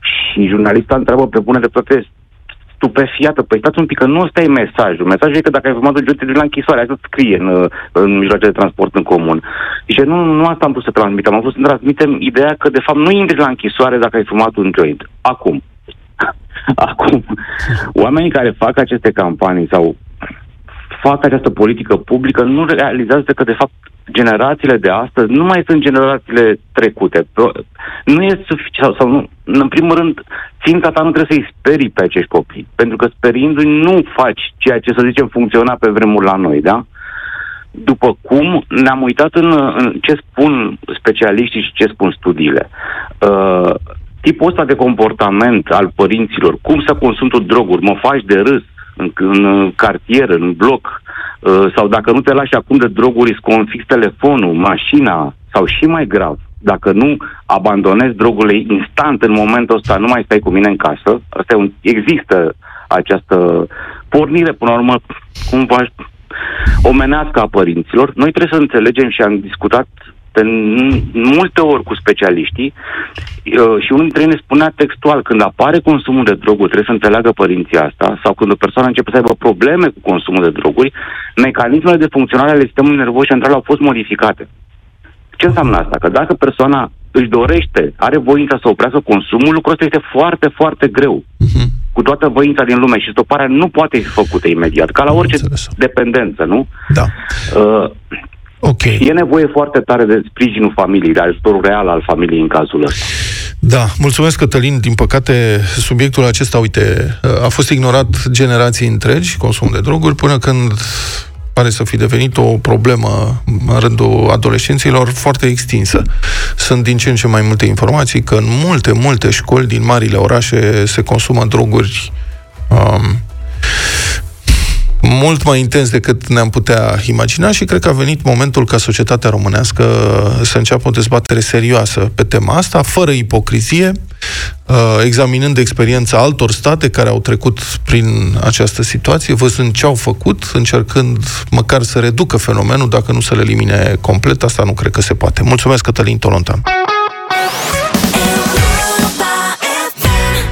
Și jurnalista întreabă pe bune dreptate stupefiată. Păi stați un pic, că nu ăsta e mesajul. Mesajul e că dacă ai fumat un joint, te duci la închisoare. Asta scrie în, în mijloace de transport în comun. Zice, nu, nu asta am vrut să transmitem. Am vrut să transmitem ideea că, de fapt, nu intri la închisoare dacă ai fumat un joint. Acum. Acum. Oamenii care fac aceste campanii sau fac această politică publică nu realizează că, de fapt, generațiile de astăzi nu mai sunt generațiile trecute. Nu e suficient, sau nu, în primul rând, ținta ta nu trebuie să-i sperii pe acești copii, pentru că speriindu-i nu faci ceea ce, să zicem, funcționa pe vremuri la noi, da? După cum ne-am uitat în, în ce spun specialiștii și ce spun studiile. Uh, tipul ăsta de comportament al părinților, cum să consumi tu droguri, mă faci de râs, în, în cartier, în bloc, uh, sau dacă nu te lași acum de droguri, îți confix telefonul, mașina, sau și mai grav, dacă nu abandonezi drogurile instant în momentul ăsta, nu mai stai cu mine în casă, asta e un, există această pornire, până la urmă, cumva omenească a părinților. Noi trebuie să înțelegem și am discutat de n- multe ori cu specialiștii uh, și unul dintre ei ne spunea textual, când apare consumul de droguri, trebuie să înțeleagă părinții asta, sau când o persoană începe să aibă probleme cu consumul de droguri, mecanismele de funcționare ale sistemului nervos central au fost modificate. Ce înseamnă asta? Că dacă persoana își dorește, are voința să oprească consumul, lucrul ăsta este foarte, foarte greu. Cu toată voința din lume și stoparea nu poate fi făcută imediat, ca la orice dependență, nu? Da. Uh, Ok. E nevoie foarte tare de sprijinul familiei, de ajutorul real al familiei în cazul ăsta. Da, mulțumesc Cătălin. Din păcate, subiectul acesta, uite, a fost ignorat generații întregi, consumul de droguri, până când pare să fi devenit o problemă în rândul adolescenților foarte extinsă. Sunt din ce în ce mai multe informații că în multe, multe școli din marile orașe se consumă droguri um, mult mai intens decât ne-am putea imagina și cred că a venit momentul ca societatea românească să înceapă o dezbatere serioasă pe tema asta, fără ipocrizie, uh, examinând experiența altor state care au trecut prin această situație, văzând ce au făcut, încercând măcar să reducă fenomenul, dacă nu să-l elimine complet, asta nu cred că se poate. Mulțumesc, Cătălin Tolontan!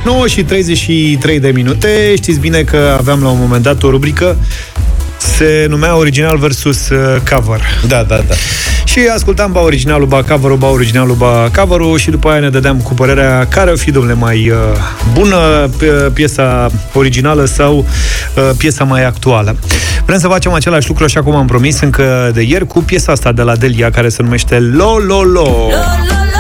9 și 33 de minute. Știți bine că aveam la un moment dat o rubrică se numea Original versus uh, Cover. Da, da, da. Și ascultam ba originalul, ba cover ba originalul, ba cover și după aia ne dădeam cu părerea care o fi, domnule, mai uh, bună, p- piesa originală sau uh, piesa mai actuală. Vrem să facem același lucru, așa cum am promis încă de ieri, cu piesa asta de la Delia, care se numește Lo, Lo, Lo. Când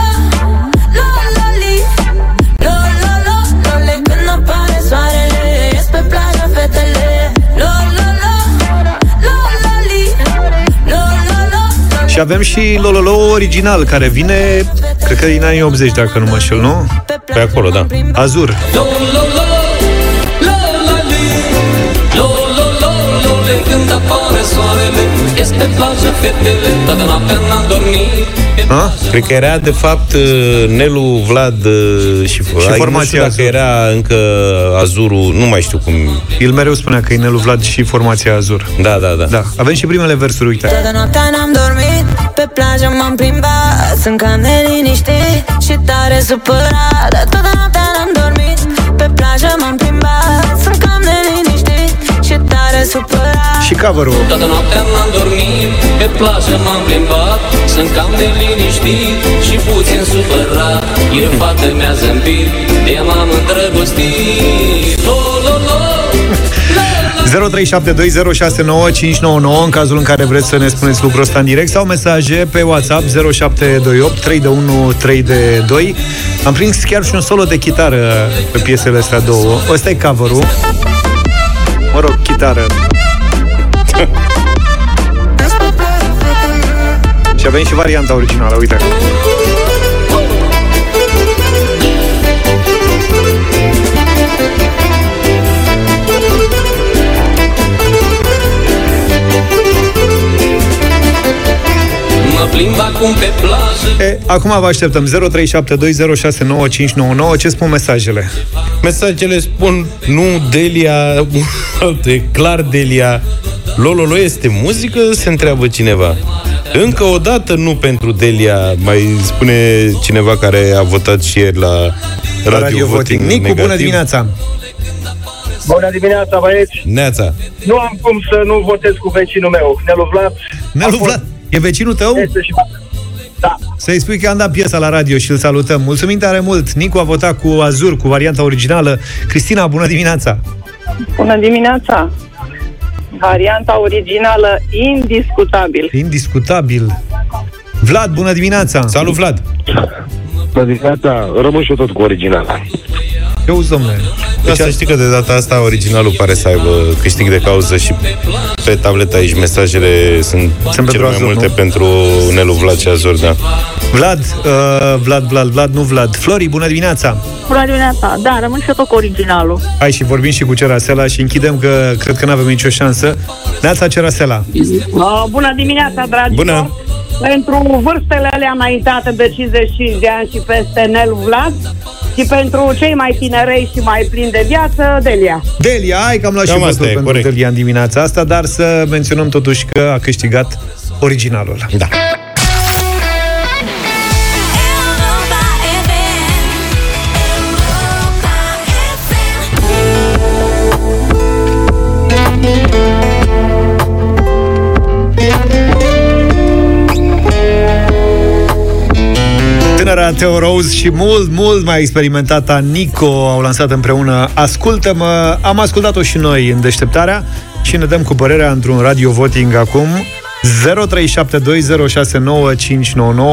Și avem și Lololo original, care vine, cred că din anii 80, dacă nu mă înșel, nu? Pe acolo, da. Azur. Lo, când apare soarele Ies pe plajă fetele Toată noaptea n-am dormit Ha? Cred că era, de fapt, uh, Nelu, Vlad uh, și, și formația Nu știu dacă Azur. era încă Azurul, nu mai știu cum... El mereu spunea că e Nelu Vlad și formația Azur. Da, da, da. Da, avem și primele versuri, uite. Toată noaptea n-am dormit Pe plajă m-am plimbat Sunt cam neliniștit Și tare supărat Dar toată noaptea n-am dormit Pe plajă m-am plimbat Sunt cam neliniștit Și tare supărat Și cover-ul. Toată noaptea n-am dormit Pe plajă m-am plimbat Sunt cam neliniștit Și puțin supărat Ieri o fată mi-a zâmbit De ea m-am îndrăgostit Lo, lo, lo, 0372069599 în cazul în care vreți să ne spuneți lucrul ăsta în direct sau mesaje pe WhatsApp 0728 3 de 1 3 de 2. Am prins chiar și un solo de chitară pe piesele astea două. Ăsta e cover-ul. Mă rog, chitară. și avem și varianta originală, uite. Mă plimb acum pe plajă E, acum vă așteptăm 0372069599 Ce spun mesajele? Mesajele spun, nu Delia, e clar Delia. Lololo este muzică? Se întreabă cineva. Încă o dată nu pentru Delia, mai spune cineva care a votat și ieri la Radio, Radio Voting Nicu, negativ. bună dimineața! Bună dimineața, băieți! Neața. Nu am cum să nu votez cu vecinul meu, Nelu Vlad. Nelu Vlad, e vecinul tău? Este și da. Să-i spui că am dat piesa la radio și îl salutăm. Mulțumim tare mult! Nicu a votat cu Azur, cu varianta originală. Cristina, bună dimineața! Bună dimineața! Varianta originală, indiscutabil. Indiscutabil. Vlad, bună dimineața! Salut, Vlad! Bună dimineața, rămân și eu tot cu originala. Eu auzi, domnule. Deci, să știi că de data asta originalul pare să aibă câștig de cauză și pe tableta aici mesajele sunt, sunt cele mai Azur, multe nu? pentru Nelu Vlad și Azur, da. Vlad, uh, Vlad, Vlad, Vlad, nu Vlad. Flori, bună dimineața! Bună dimineața, da, rămân și eu tot cu originalul. Hai și vorbim și cu Cerasela și închidem că cred că nu avem nicio șansă. Neața Cerasela. Uh, bună dimineața, dragi Bună. Pentru vârstele alea înaintate de 55 de ani și peste Nelu Vlad și pentru cei mai tinerei și mai plini de viață, Delia. Delia, hai că am luat Cam și asta votul e, pentru corect. Delia în dimineața asta, dar să menționăm totuși că a câștigat originalul. Da. Theo Rose și mult, mult mai experimentata Nico au lansat împreună Ascultă-mă. Am ascultat-o și noi în deșteptarea și ne dăm cu părerea într-un radio voting acum 0372069599.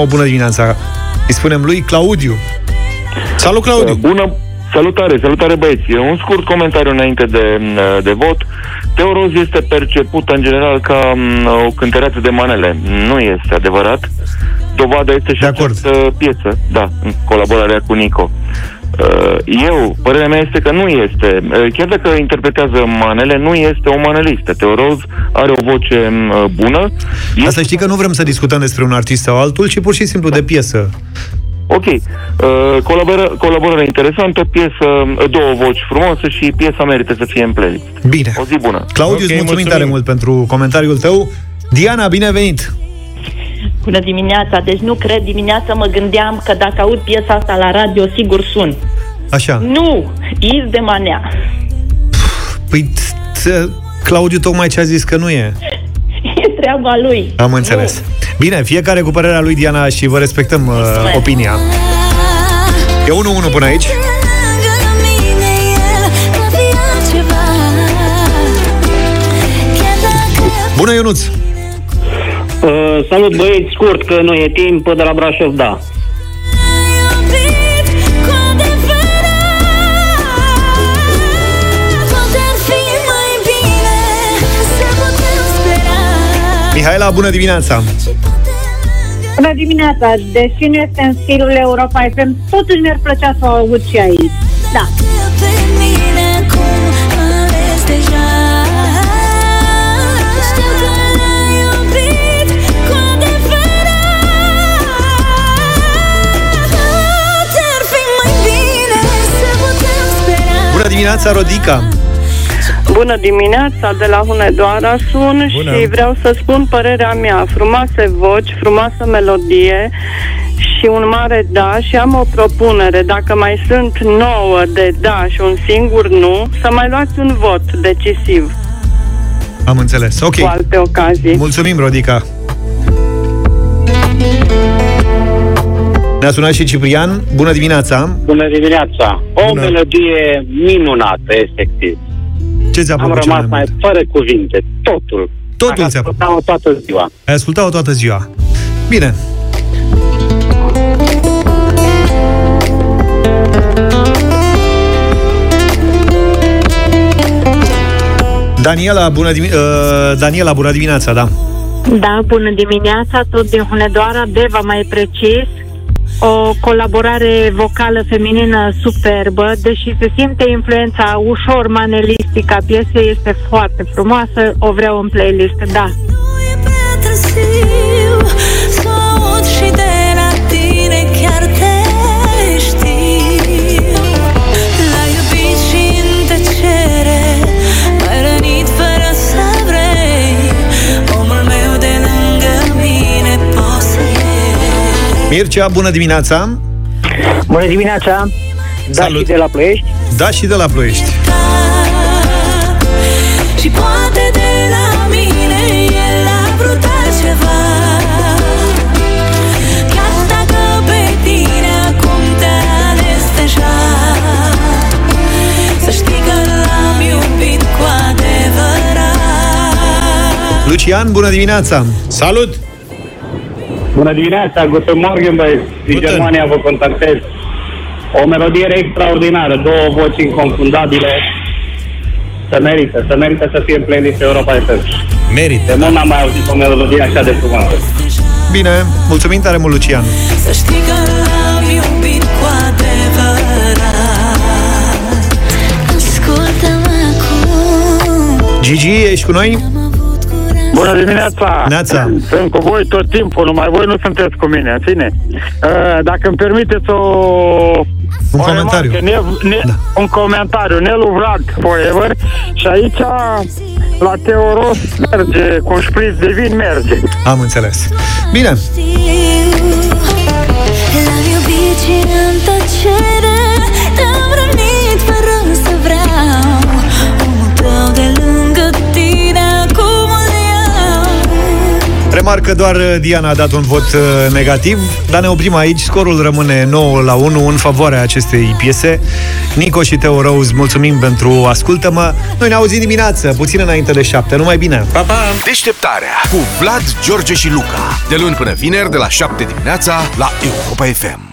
Bună dimineața! Îi spunem lui Claudiu. Salut, Claudiu! Bună, salutare, salutare băieți. Un scurt comentariu înainte de, de vot. Teo Roz este percepută în general ca m, o cântăreață de manele. Nu este adevărat. Dovada este și această piesă, da, în colaborarea cu Nico. Uh, Eu, părerea mea este că nu este. Uh, Chiar dacă interpretează manele, nu este o manelistă. Teo Roz are o voce m, bună. Dar să știi că nu vrem să discutăm despre un artist sau altul, ci pur și simplu de piesă. Ok. Uh, colaboră, colaborare interesantă, piesă, două voci frumoase și piesa merită să fie în playlist. Bine. O zi bună. Claudiu, okay, îți mulțumim, mulțumim tare mult pentru comentariul tău. Diana, bine venit! Bună dimineața, deci nu cred dimineața mă gândeam că dacă aud piesa asta la radio, sigur sun. Așa. Nu, Iz de Manea. Păi, t- Claudiu tocmai ce a zis că nu e. E treaba lui. Am înțeles. Bine, fiecare cu părerea lui, Diana, și vă respectăm uh, opinia. E 1-1 până aici. Bună, Ionuț! Uh, salut băieți, scurt că nu e timp, de la Brașov, da. Mihaela, bună dimineața! Bună dimineața! Deși nu este în stilul Europa FM, totuși mi-ar plăcea să o aud și aici. Da. Dimineața, Rodica! Bună dimineața, de la Hunedoara sun Bună. și vreau să spun părerea mea. Frumoase voci, frumoasă melodie și un mare da și am o propunere. Dacă mai sunt nouă de da și un singur nu, să mai luați un vot decisiv Am înțeles. Ok. cu alte ocazii. Mulțumim, Rodica! Ne-a sunat și Ciprian. Bună dimineața! Bună dimineața! O Bună. melodie minunată, efectiv. Ce ți-a Am plăcut cel rămas mai mai fără cuvinte. Totul. Totul Am ți-a ascultat-o toată ziua. Ai ascultat-o toată ziua. Bine. Daniela, bună, dimi- uh, Daniela, bună dimineața, da. Da, bună dimineața, tot din Hunedoara, Deva mai precis. O colaborare vocală feminină superbă, deși se simte influența ușor manelistică a piesei, este foarte frumoasă, o vreau în playlist, da. târziu Mircea, bună dimineața. Bună dimineața! Da Salut. și de la Ploiești. Da și de la Ploiești. Și poate de la mine el a vrut altceva Chiar dacă pe tine acum te-a ales deja Să știi că l-am iubit cu adevărat Lucian, bună dimineața. Salut! Bună dimineața, Guten Morgen, băieți. Din Germania vă contactez. O melodie extraordinară, două voci inconfundabile. Să merită, să merită să fie în playlist Europa FM. Merită. De mult n-am mai auzit o melodie așa de frumoasă. Bine, mulțumim tare mult, Lucian. Să știi că l-am iubit cu adevărat Ascultă-mă acum Gigi, ești cu noi? Bună dimineața! Neața. Sunt cu voi tot timpul, numai voi nu sunteți cu mine, în fine. Uh, Dacă îmi permiteți o... Un o comentariu. remarcă, ne, ne, da. Un comentariu. Nelu Vlad Forever și aici la Teoros merge, cu un șpriț de vin merge. Am înțeles. Bine, L-am iubit și în tăcere remarcă doar uh, Diana a dat un vot uh, negativ, dar ne oprim aici. Scorul rămâne 9 la 1 în favoarea acestei piese. Nico și Teo Rose, mulțumim pentru ascultă-mă. Noi ne auzim dimineață, puțin înainte de 7. Numai bine! Pa, pa! Deșteptarea cu Vlad, George și Luca. De luni până vineri, de la 7 dimineața, la Europa FM.